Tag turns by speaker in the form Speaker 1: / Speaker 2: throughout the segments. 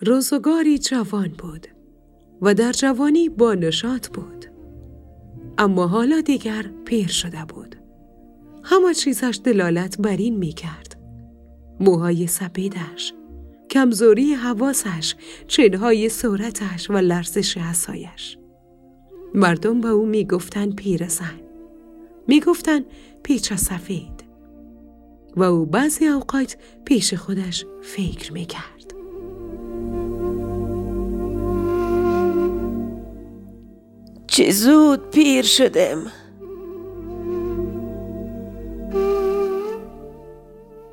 Speaker 1: روزگاری جوان بود و در جوانی با نشاط بود. اما حالا دیگر پیر شده بود. همه چیزش دلالت بر این می کرد. موهای سپیدش، کمزوری حواسش، چنهای صورتش و لرزش عصایش. مردم به او می‌گفتن پیرزن. می‌گفتن پیچ سفید. و او بعضی اوقات پیش خودش فکر می‌کرد.
Speaker 2: چه زود پیر شدم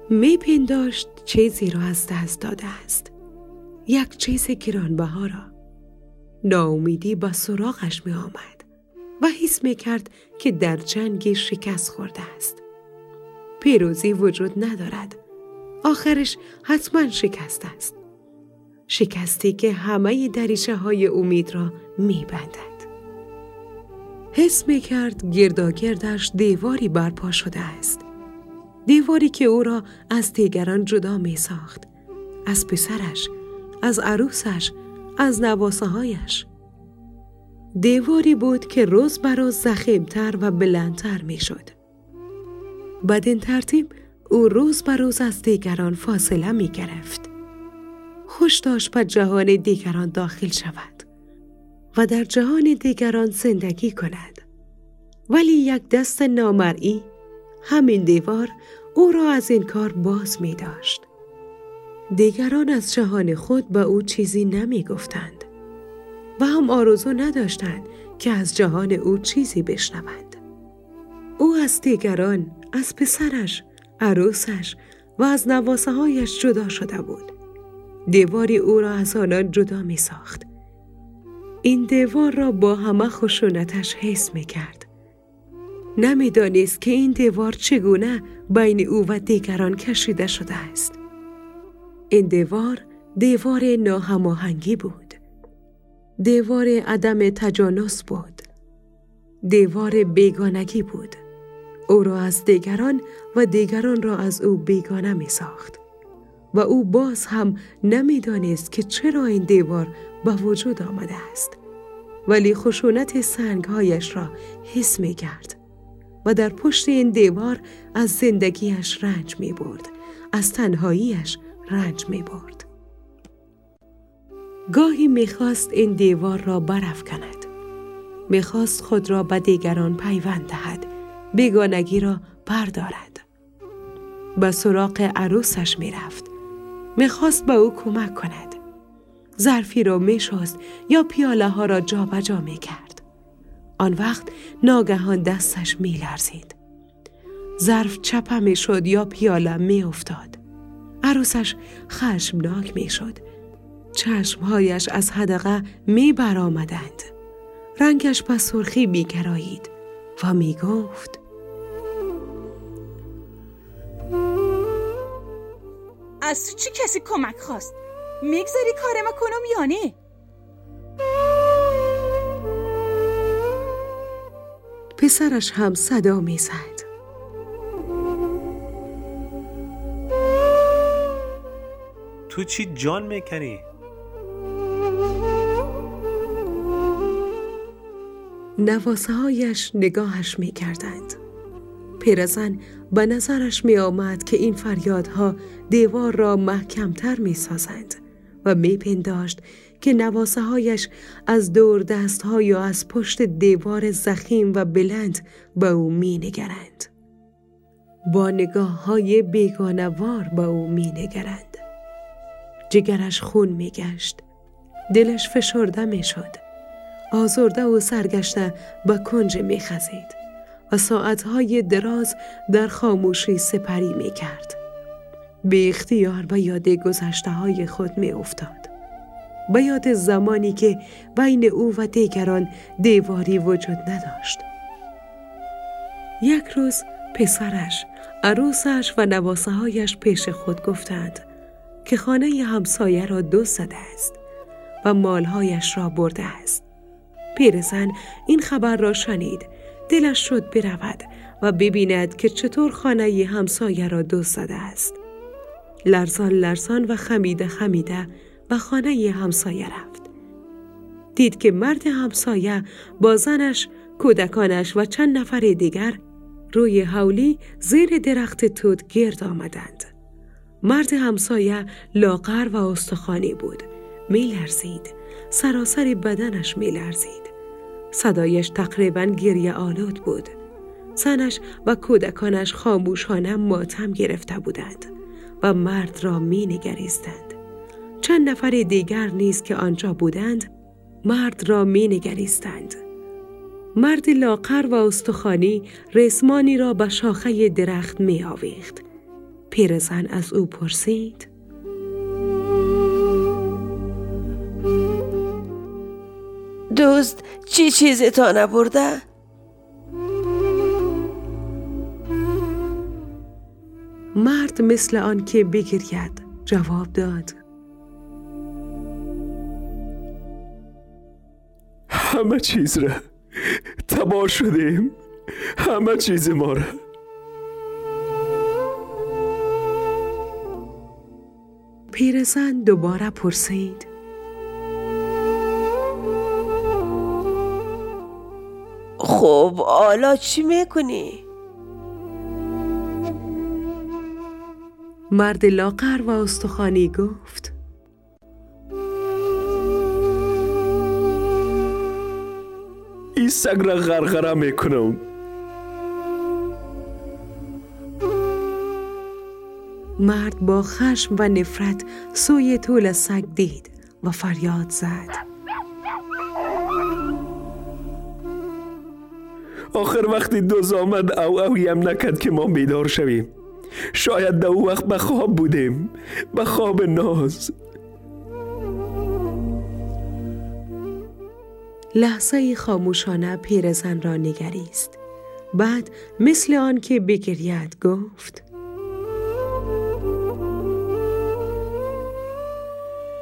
Speaker 1: میپنداشت چیزی را از دست داده است. یک چیز گرانبها را. ناامیدی با سراغش می آمد و حس می کرد که در جنگ شکست خورده است. پیروزی وجود ندارد. آخرش حتما شکست است. شکستی که همه دریچه های امید را می بندد. حس می کرد گرداگردش دیواری برپا شده است. دیواری که او را از دیگران جدا می ساخت. از پسرش، از عروسش، از نواسه هایش. دیواری بود که روز بر روز زخیمتر و بلندتر می شد. بدین ترتیب او روز بر روز از دیگران فاصله می گرفت. خوش داشت به جهان دیگران داخل شود و در جهان دیگران زندگی کند. ولی یک دست نامرئی همین دیوار او را از این کار باز می داشت. دیگران از جهان خود به او چیزی نمی گفتند و هم آرزو نداشتند که از جهان او چیزی بشنوند. او از دیگران، از پسرش، عروسش و از نواسه هایش جدا شده بود. دیواری او را از آنان جدا می ساخت. این دیوار را با همه خشونتش حس می کرد. نمی‌دانست که این دیوار چگونه بین او و دیگران کشیده شده است. این دیوار دیوار ناهماهنگی بود. دیوار عدم تجانس بود. دیوار بیگانگی بود. او را از دیگران و دیگران را از او بیگانه می ساخت. و او باز هم نمی‌دانست که چرا این دیوار به وجود آمده است. ولی خشونت سنگهایش را حس می کرد. و در پشت این دیوار از زندگیش رنج می برد. از تنهاییش رنج می برد. گاهی می‌خواست این دیوار را برف کند. می‌خواست خود را به دیگران پیوند دهد. بیگانگی را بردارد. به سراغ عروسش می‌رفت. می‌خواست به او کمک کند. ظرفی را میشست یا پیاله ها را جابجا جا می کرد. آن وقت ناگهان دستش می لرزید. ظرف چپه می شد یا پیاله می افتاد. عروسش خشمناک می شد. چشمهایش از حدقه می برآمدند. رنگش به سرخی می گرایید و می گفت
Speaker 3: از چی کسی کمک خواست؟ می‌گذاری کارم کنم یا نه؟
Speaker 1: پسرش هم صدا می‌زد.
Speaker 4: تو چی جان می‌کنی؟
Speaker 1: نواسه هایش نگاهش می‌کردند. پیرزن به نظرش می آمد که این فریادها دیوار را محکمتر می سازند و می پنداشت که نواسه هایش از دور دست ها یا از پشت دیوار زخیم و بلند به او می نگرند. با نگاه های بیگانوار به او می نگرند. جگرش خون می گشت. دلش فشرده می شد. آزرده و سرگشته به کنج می خزید و ساعتهای دراز در خاموشی سپری می کرد. به اختیار به یاد گذشته های خود می افتاد. به یاد زمانی که بین او و دیگران دیواری وجود نداشت. یک روز پسرش، عروسش و نواسه هایش پیش خود گفتند که خانه همسایه را دو زده است و مالهایش را برده است. پیرزن این خبر را شنید دلش شد برود و ببیند که چطور خانه همسایه را دو زده است. لرزان لرزان و خمیده خمیده به خانه همسایه رفت. دید که مرد همسایه با زنش، کودکانش و چند نفر دیگر روی حولی زیر درخت توت گرد آمدند. مرد همسایه لاغر و استخوانی بود. میلرزید. سراسر بدنش میلرزید. صدایش تقریبا گریه آلود بود. زنش و کودکانش خاموشانه ماتم گرفته بودند و مرد را می نگریستند. چند نفر دیگر نیز که آنجا بودند مرد را می نگریستند. مرد لاغر و استخوانی رسمانی را به شاخه درخت می آویخت. پیرزن از او پرسید
Speaker 2: دوست چی چیزی تا نبرده؟
Speaker 1: مرد مثل آن که بگرید جواب داد.
Speaker 5: همه چیز را تباه شدیم. همه چیز ما را.
Speaker 1: پیرزن دوباره پرسید.
Speaker 2: خب حالا چی می‌کنی؟
Speaker 1: مرد لاغر و استخوانی گفت.
Speaker 5: این سگ را غرغره می‌کنم.
Speaker 1: مرد با خشم و نفرت سوی طول سگ دید و فریاد زد.
Speaker 5: آخر وقتی دوز آمد او اویم نکد که ما بیدار شویم. شاید در او وقت به خواب بودیم به خواب ناز.
Speaker 1: لحظه خاموشانه پیرزن را نگریست. بعد مثل آن که بگرید گفت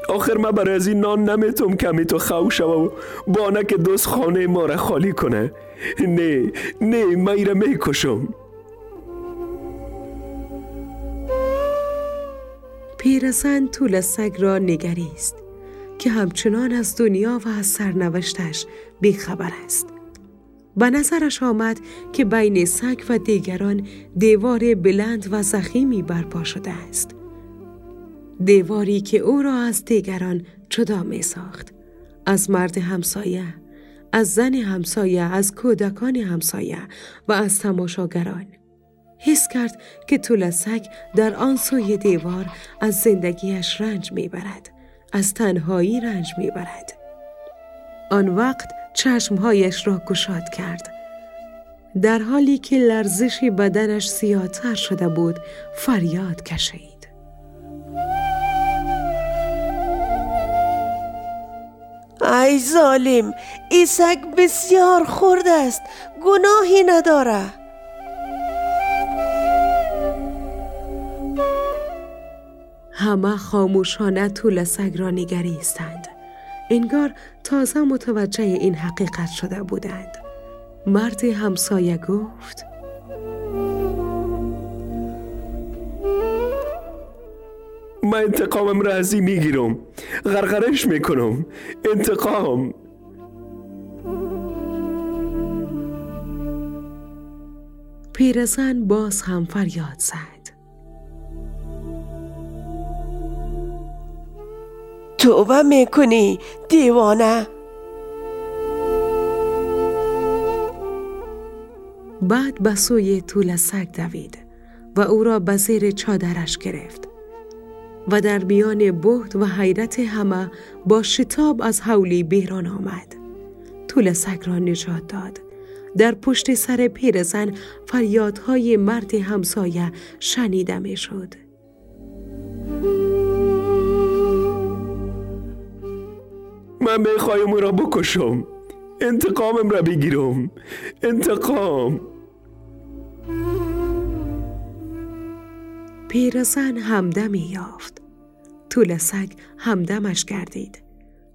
Speaker 5: آخر من برای از این نان نمی‌تونم کمی تو خو شوه و بانک دوست خانه ما را خالی کنه. نه نه من ایره می‌کشم.
Speaker 1: پیرزن طول سگ را نگریست که همچنان از دنیا و از سرنوشتش بیخبر است. به نظرش آمد که بین سگ و دیگران دیوار بلند و زخیمی برپا شده است. دیواری که او را از دیگران جدا می ساخت. از مرد همسایه، از زن همسایه، از کودکان همسایه و از تماشاگران. حس کرد که طول سگ در آن سوی دیوار از زندگیش رنج می‌برد از تنهایی رنج می‌برد. آن وقت چشمهایش را گشاد کرد. در حالی که لرزشی بدنش سیاتر شده بود فریاد کشید.
Speaker 2: ای ظالم این سگ بسیار خورد است گناهی نداره
Speaker 1: همه خاموشانه طول سگ را نگریستند. انگار تازه متوجه این حقیقت شده بودند. مرد همسایه گفت
Speaker 5: من انتقامم را از می‌گیرم غرغرش می‌کنم انتقام
Speaker 1: پیرزن باز هم فریاد زد.
Speaker 2: توبه می‌کنی دیوانه.
Speaker 1: بعد به سوی طول سگ دوید و او را به زیر چادرش گرفت و در میان بهت و حیرت همه با شتاب از حولی بیرون آمد. طول سگ را نجات داد. در پشت سر پیرزن فریادهای مرد همسایه شنیده می شد.
Speaker 5: من می‌خوایم او را بکشم انتقامم را بگیرم انتقام
Speaker 1: پیرزن همدمی یافت. طول سگ همدمش گردید.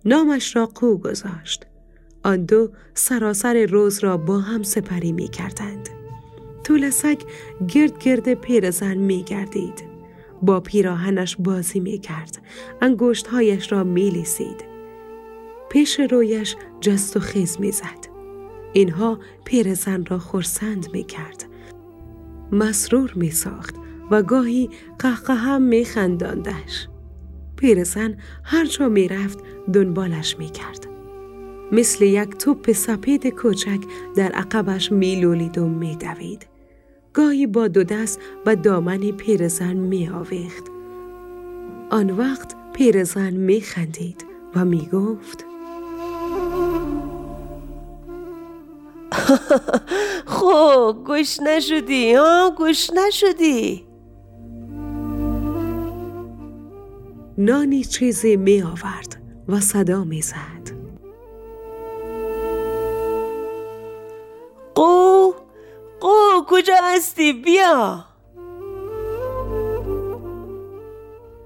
Speaker 1: نامش را قو گذاشت. آن دو سراسر روز را با هم سپری می کردند. طول سگ گرد گرد پیرزن می گردید. با پیراهنش بازی می کرد. انگشتهایش را می لیسید. پیش رویش جست و خیز می زد. اینها پیرزن را خورسند می کرد. مسرور می ساخت و گاهی قهقه هم می خنداندش. پیرزن هر جا می رفت دنبالش می کرد. مثل یک توپ سپید کوچک در عقبش می لولید و می دوید. گاهی با دو دست و دامن پیرزن می آویخت. آن وقت پیرزن می خندید و می
Speaker 2: خب گوش نشدی ها گوش نشدی
Speaker 1: نانی چیزی می آورد و صدا می زد.
Speaker 2: قو قو کجا هستی بیا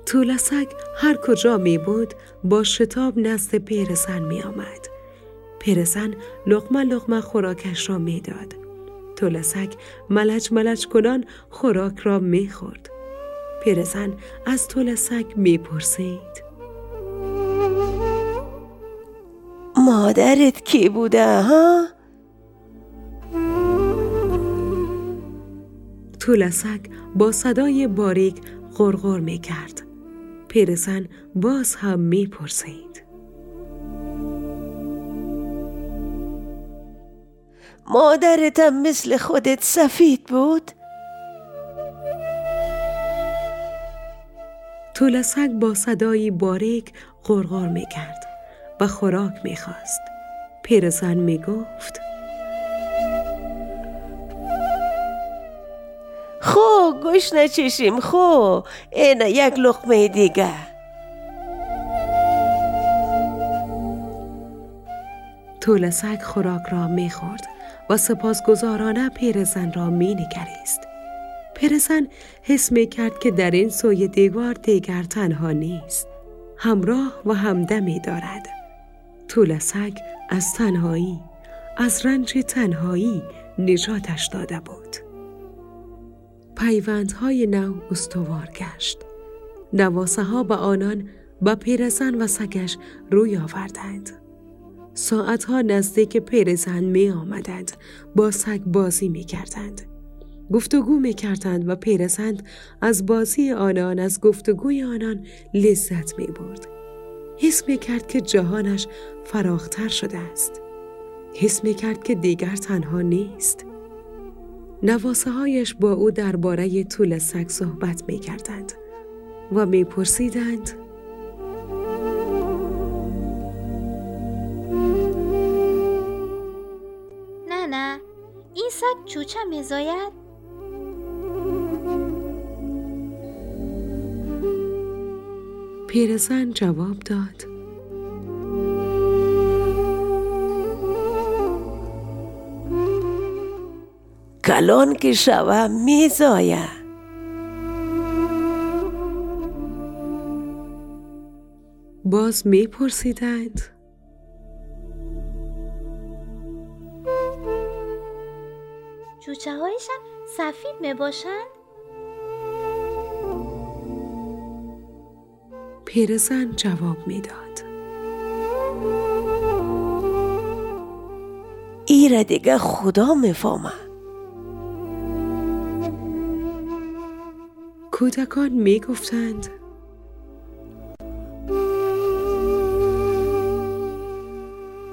Speaker 1: طولسک هر کجا می بود با شتاب نزد پیرزن می آمد. پیرزن لقمه لقمه خوراکش را می داد. طولسک ملج ملج کنان خوراک را می خورد. پیرزن از طولسک می پرسید.
Speaker 2: مادرت کی بوده ها؟
Speaker 1: طولسک با صدای باریک غرغر می کرد. پیرزن باز هم می پرسید.
Speaker 2: مادرتم مثل خودت سفید بود؟
Speaker 1: طولسک با صدایی باریک غرغر می کرد و خوراک می خواست. پیرزن می گفت
Speaker 2: خو گوش نچشیم خو این یک لقمه دیگه
Speaker 1: طولسک خوراک را می خورد و سپاسگزارانه پیرزن را می نگریست. پیرزن حس می کرد که در این سوی دیوار دیگر تنها نیست. همراه و همدمی دارد. طولسک از تنهایی، از رنج تنهایی نجاتش داده بود. پیوندهای نو استوار گشت. نواسه ها به آنان با پیرزن و سگش روی آوردند. ساعتها نزدیک پیرزن می آمدند. با سگ بازی می کردند. گفتگو می کردند و پیرزن از بازی آنان از گفتگوی آنان لذت می برد. حس می کرد که جهانش فراختر شده است. حس می کرد که دیگر تنها نیست. نواسه هایش با او درباره طول سگ صحبت می کردند و می پرسیدند
Speaker 6: چوچه میزاید؟
Speaker 1: پیرزن جواب داد.
Speaker 2: کلان که شوه میزایه
Speaker 1: باز می
Speaker 6: چوچه هایشم سفید می باشند
Speaker 1: پیرزن جواب می‌داد.
Speaker 2: ایره دیگه خدا می‌فهمه
Speaker 1: کودکان می گفتند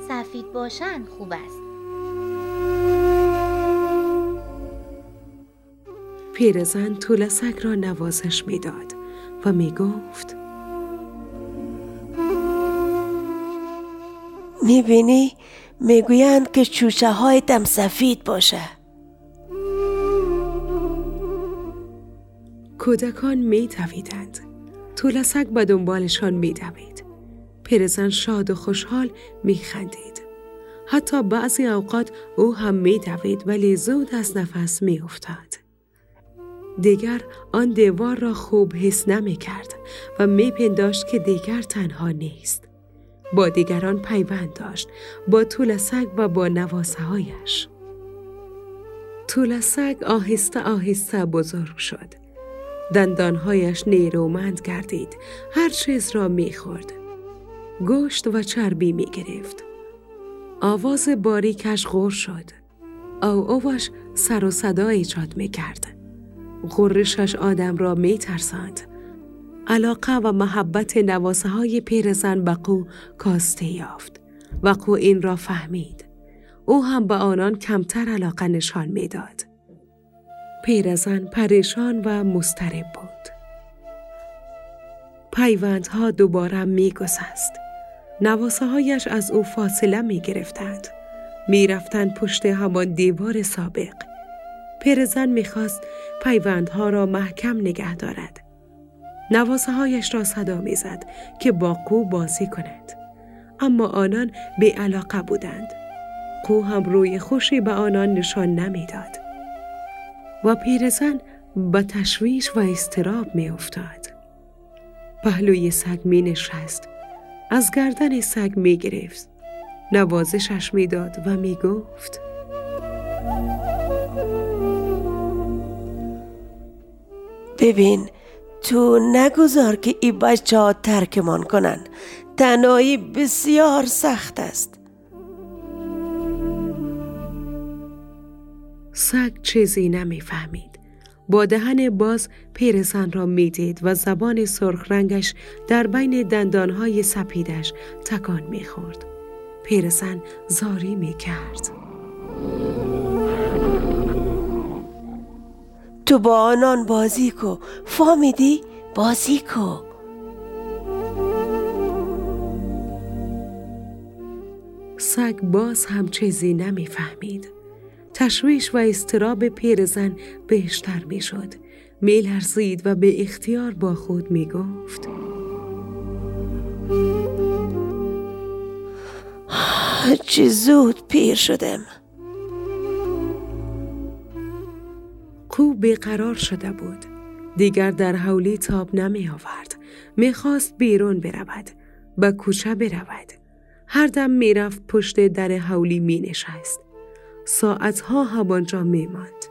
Speaker 6: سفید باشند خوب است.
Speaker 1: پیرزن طولسک را نوازش می‌داد و می گفت
Speaker 2: می‌بینی می‌گویند که چوچه های دم سفید باشه
Speaker 1: کودکان می دویدند. طولسک به دنبالشان می دوید. پیرزن شاد و خوشحال می خندید. حتی بعضی اوقات او هم می دوید ولی زود از نفس می افتاد. دیگر آن دیوار را خوب حس نمی کرد و می پنداشت که دیگر تنها نیست. با دیگران پیوند داشت با طول سگ و با نواسه هایش. طول سگ آهسته آهسته بزرگ شد. دندانهایش نیرومند گردید هر چیز را می‌خورد گوشت و چربی می‌گرفت آواز باریکش غور شد او اوش سر و صدا ایجاد می‌کرد غرشش آدم را میترساند علاقه و محبت نواسه های پیرزن به قو کاسته یافت و قو این را فهمید او هم به آنان کمتر علاقه نشان می‌داد پیرزن پریشان و مسترب بود پیوندها دوباره می گسست. نواسه هایش از او فاصله می گرفتند. می رفتند پشت همان دیوار سابق. پیرزن می خواست پیوندها را محکم نگه دارد. نواسه هایش را صدا می زد که با قو بازی کند. اما آنان به علاقه بودند. قو هم روی خوشی به آنان نشان نمی‌داد. و پیرزن به تشویش و استراب می افتاد. پهلوی سگ می نشست. از گردن سگ می گرفت. نوازشش می داد و می گفت
Speaker 2: ببین تو نگذار که ای بچه ها ترکمان کنن تنهایی بسیار سخت است
Speaker 1: سگ چیزی نمی‌فهمید. با دهن باز پیرزن را می‌دید و زبان سرخ رنگش در بین دندانهای سپیدش تکان می‌خورد. پیرزن زاری می‌کرد.
Speaker 2: تو با آنان بازی کو. فامیدی؟ بازی کو.
Speaker 1: سگ باز هم چیزی نمی‌فهمید. تشویش و استراب پیرزن بهشتر می‌شد. میلرزید و به اختیار با خود می گفت
Speaker 2: چه زود پیر شدم.
Speaker 1: کو بیقرار شده بود. دیگر در حولی تاب نمی آورد. می‌خواست بیرون برود. به کوچه برود. هر دم می‌رفت پشت در حولی می نشست. ساعتها همانجا می ماند.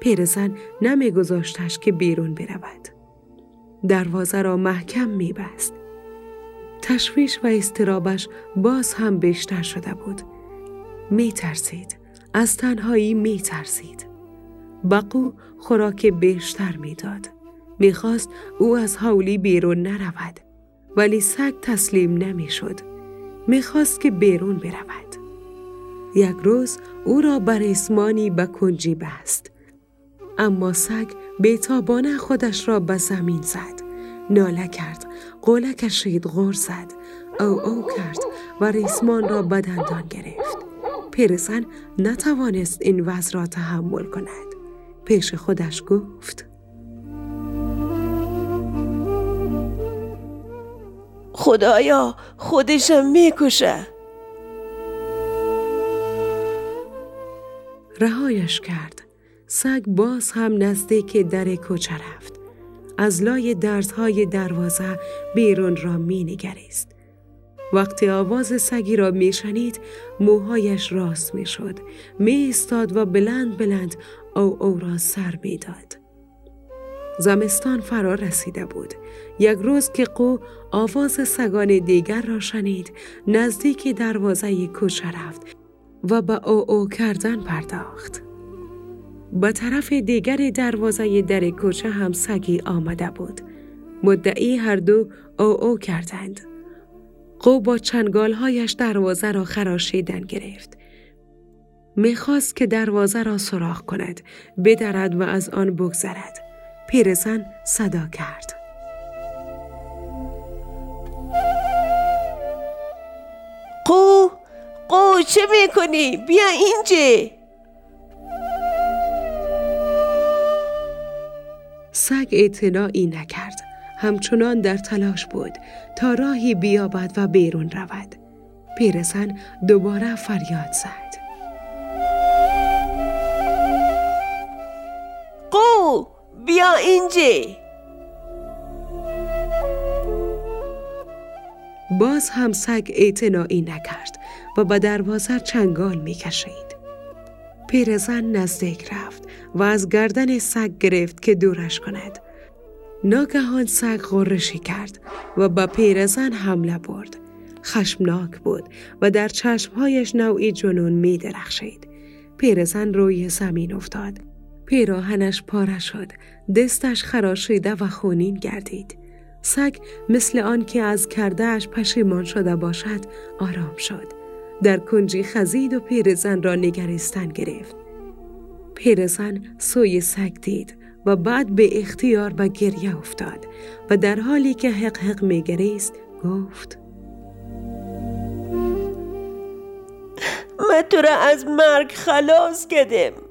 Speaker 1: پیرزن نمیگذاشتش که بیرون برود. دروازه را محکم می بست. تشویش و استرابش باز هم بیشتر شده بود. می ترسید. از تنهایی می ترسید. بقو خوراک بیشتر می‌داد. می‌خواست او از حولی بیرون نرود ولی سگ تسلیم نمی‌شد. می‌خواست که بیرون برود. یک روز او را بر اسمانی به کنجی بست. اما سگ بیتابانه خودش را به زمین زد. ناله کرد. قوله کشید غور زد. او او کرد و ریسمان را بدندان گرفت. پیرزن نتوانست این وضع را تحمل کند. پیش خودش گفت
Speaker 2: خدایا خودشم می‌کشه
Speaker 1: رهایش کرد. سگ باز هم نزدیک در کوچه رفت. از لای درزهای دروازه بیرون را می نگریست. وقتی آواز سگی را می شنید موهایش راست می شد. می استاد و بلند بلند او او را سر می داد. زمستان فرا رسیده بود. یک روز که قو آواز سگان دیگر را شنید نزدیک دروازه کوچه رفت و به او او کردن پرداخت. به طرف دیگر دروازه در کوچه هم سگی آمده بود. مدعی هر دو او او کردند. قو با چنگالهایش دروازه را خراشیدن گرفت. می‌خواست که دروازه را سراخ کند، بدرد و از آن بگذرد. پیرزن صدا کرد.
Speaker 2: قو قو چه می‌کنی؟ بیا اینجا
Speaker 1: سگ اعتناعی نکرد. همچنان در تلاش بود تا راهی بیابد و بیرون رود. پیرزن دوباره فریاد زد.
Speaker 2: بیا
Speaker 1: باز هم سگ اعتناعی نکرد و به دروازه چنگال می کشید. پیرزن نزدیک رفت و از گردن سگ گرفت که دورش کند. ناگهان سگ غرشی کرد و به پیرزن حمله برد. خشمناک بود و در چشمهایش نوعی جنون می درخشید. پیرزن روی زمین افتاد. پیراهنش پاره شد. دستش خراشیده و خونین گردید. سگ مثل آن که از کردهش پشیمان شده باشد آرام شد. در کنجی خزید و پیرزن را نگریستن گرفت. پیرزن سوی سگ دید و بعد به اختیار به گریه افتاد و در حالی که حق حق میگریست گفت
Speaker 2: من تو را از مرگ خلاص کردم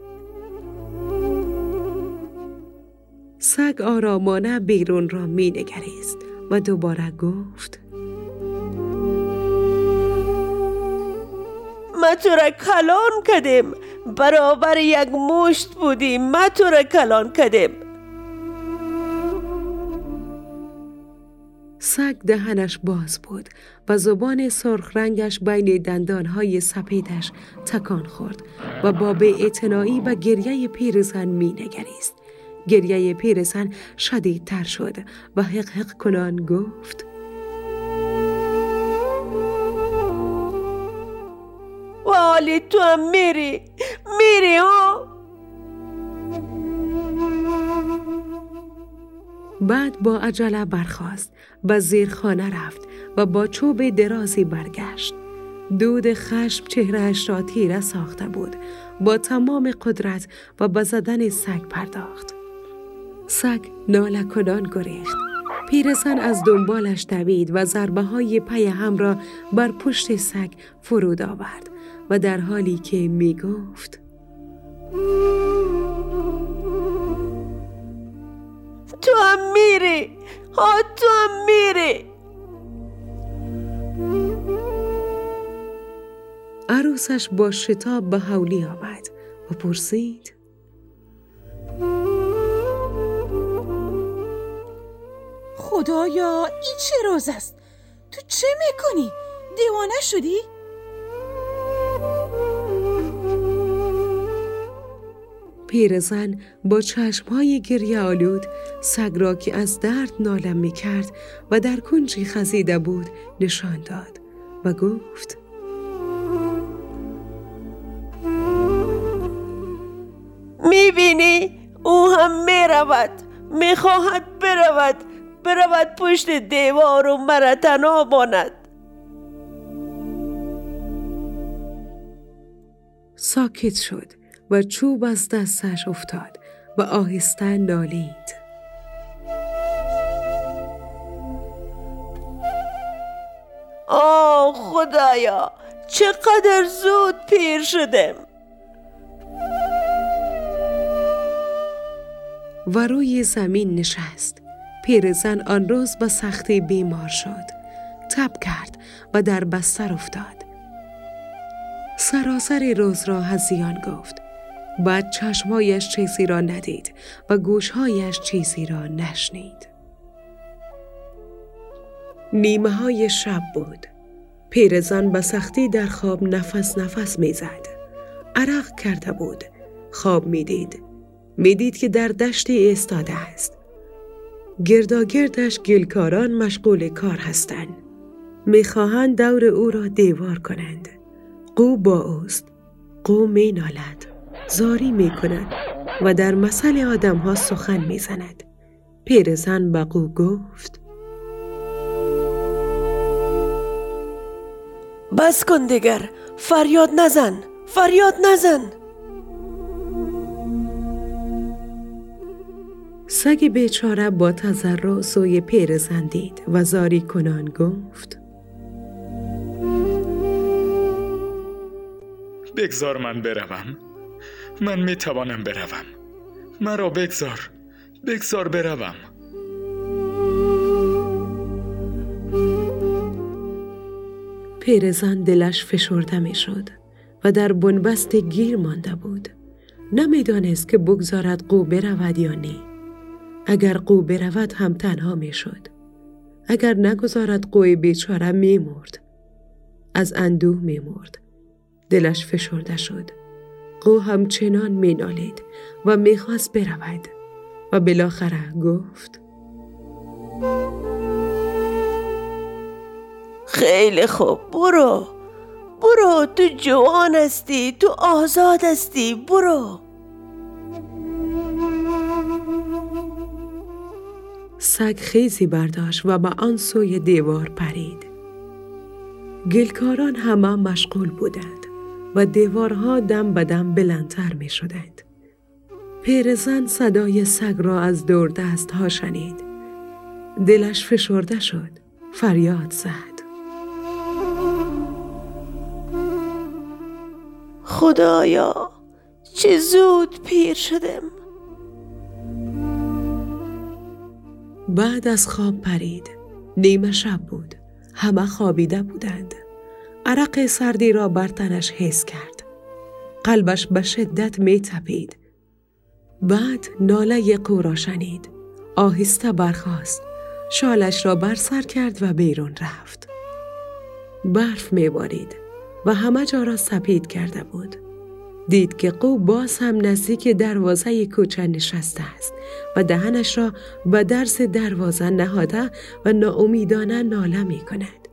Speaker 1: سگ آرامانه بیرون را می نگریست و دوباره گفت
Speaker 2: من تو را کلان کردم برابر یک مشت بودی من تو را کلان کردم
Speaker 1: سگ دهنش باز بود و زبان سرخ رنگش بین دندانهای سپیدش تکان خورد و با به به گریه پیرزن می نگریست. گریه پیرزن شدیدتر شد و حق حق کنان گفت
Speaker 2: والی تو هم میری میری ها
Speaker 1: بعد با عجله برخاست و زیر خانه رفت و با چوب درازی برگشت. دود خشم چهرهش را تیره ساخته بود. با تمام قدرت و به زدن سگ پرداخت. سگ ناله گریخت. پیرسن از دنبالش دوید و ضربه های پی هم را بر پشت سگ فرود آورد و در حالی که می گفت
Speaker 2: تو هم میری ها تو هم میری
Speaker 1: عروسش با شتاب به حولی آمد و پرسید
Speaker 3: خدایا این چه روز است تو چه می‌کنی؟ دیوانه شدی؟
Speaker 1: پیرزن با چشمهای گریه آلود سگ را که از درد نالم می کرد و در کنجی خزیده بود نشان داد و گفت
Speaker 2: می‌بینی او هم می‌رود می‌خواهد برود برود پشت دیوار و مرا تنها ماند.
Speaker 1: ساکت شد و چوب از دستش افتاد و آهسته نالید.
Speaker 2: آه خدایا چقدر زود پیر شدم.
Speaker 1: و روی زمین نشست. پیرزن آن روز به سختی بیمار شد تب کرد و در بستر افتاد سراسر روز را هزیان گفت بعد چشمایش چیزی را ندید و گوشهایش چیزی را نشنید. نیمه های شب بود. پیرزن به سختی در خواب نفس نفس می‌زد. عرق کرده بود. خواب می‌دید. می‌دید که در دشتی ایستاده است. گرداگردش گلکاران مشغول کار هستند. می‌خواهند دور او را دیوار کنند. قو با اوست. قو می نالد. زاری می کند و در مسئله آدم ها سخن می زند. پیرزن بقو گفت
Speaker 2: بس کن دیگر فریاد نزن فریاد نزن
Speaker 1: سگ بیچاره با تذرع سوی پیرزن دید و زاری کنان گفت
Speaker 7: بگذار من بروم. من می توانم بروم. مرا بگذار. بگذار بروم.
Speaker 1: پیرزن دلش فشرده می شد و در بنبست گیر مانده بود. نمی‌دانست که بگذارد قو برود یا نه. اگر قو برود هم تنها می شد اگر نگذارد قوی بیچاره می مرد از اندوه می مرد دلش فشرده شد. قو همچنان می نالید و می‌خواست برود. و بالاخره گفت
Speaker 2: خیلی خوب برو. برو تو جوان هستی تو آزاد هستی برو.
Speaker 1: سگ خیزی برداشت و به آن سوی دیوار پرید. گلکاران همه مشغول بودند و دیوارها دم به دم بلندتر می شدند. پیرزن صدای سگ را از دور دست ها شنید. دلش فشرده شد. فریاد زد.
Speaker 2: خدایا چه زود پیر شدم
Speaker 1: بعد از خواب پرید. نیمه شب بود. همه خوابیده بودند. عرق سردی را بر تنش حس کرد. قلبش به شدت می تپید. بعد ناله قو شنید. آهسته برخاست. شالش را بر سر کرد و بیرون رفت. برف می بارید و همه جا را سپید کرده بود. دید که قو باز هم نزدیک دروازه کوچه نشسته است و دهنش را به درس دروازه نهاده و ناامیدانه ناله می کند.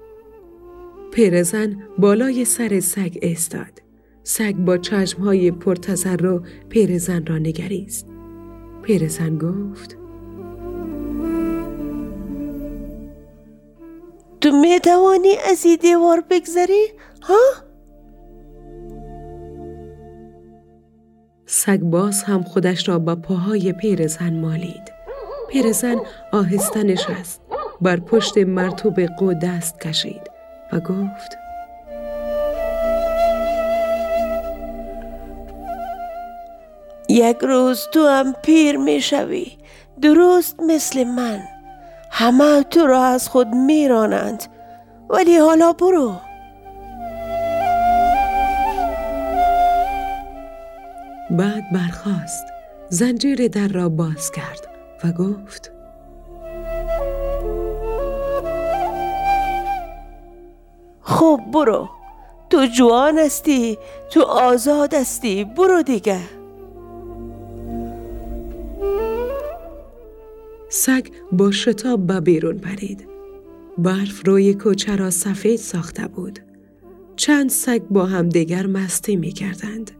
Speaker 1: پیرزن بالای سر سگ استاد. سگ با چشمهای پرتزر رو پیرزن را نگریست. پیرزن گفت
Speaker 2: تو می توانی از این دیوار بگذری؟ ها؟
Speaker 1: سگ باز هم خودش را با پاهای پیرزن مالید. پیرزن آهسته نشست. بر پشت مرتوب قو دست کشید و گفت
Speaker 2: یک روز تو هم پیر می شوی درست مثل من همه تو را از خود میرانند ولی حالا برو
Speaker 1: بعد برخاست. زنجیر در را باز کرد و گفت
Speaker 2: خب برو. تو جوان هستی تو آزاد هستی. برو دیگه.
Speaker 1: سگ با شتاب به بیرون پرید. برف روی کوچه را سفید ساخته بود. چند سگ با همدیگر مستی می کردند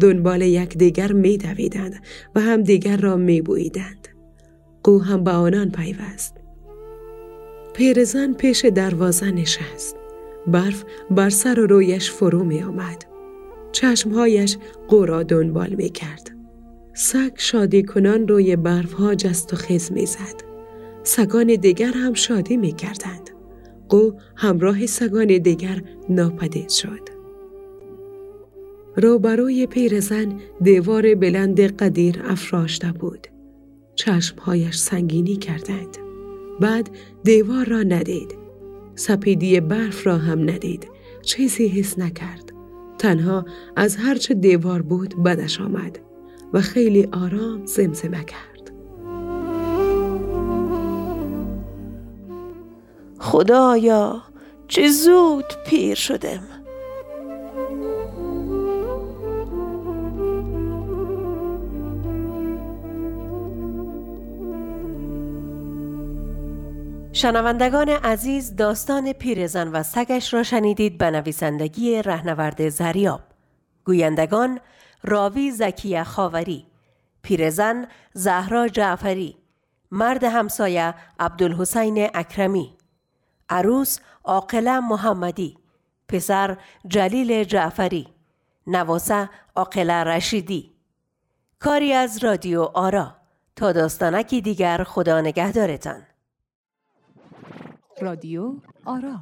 Speaker 1: دنبال یکدیگر می دویدند و همدیگر را می بویدند. قو هم به آنان پیوست. پیرزن پیش دروازه نشست. برف بر سر و رویش فرو می آمد. چشمهایش قو را دنبال می کرد. سگ شادی کنان روی برف ها جست و خیز می زد. سگان دیگر هم شادی می کردند. قو همراه سگان دیگر ناپدید شد. روبروی پیرزن دیوار بلند قدیر افراشته بود. چشمهایش سنگینی کردند. بعد دیوار را ندید. سپیدی برف را هم ندید. چیزی حس نکرد. تنها از هرچه دیوار بود بدش آمد و خیلی آرام زمزمه کرد.
Speaker 2: خدایا چه زود پیر شدم.
Speaker 8: شنوندگان عزیز داستان پیرزن و سگش را شنیدید به نویسندگی رهنورد زریاب. گویندگان راوی زکیه خاوری پیرزن زهرا جعفری مرد همسایه عبدالحسین اکرمی عروس عاقله محمدی پسر جلیل جعفری نواسه عاقله رشیدی. کاری از رادیو آرا. تا داستانکی دیگر خدا نگهدارتان.
Speaker 9: رادیو آرا.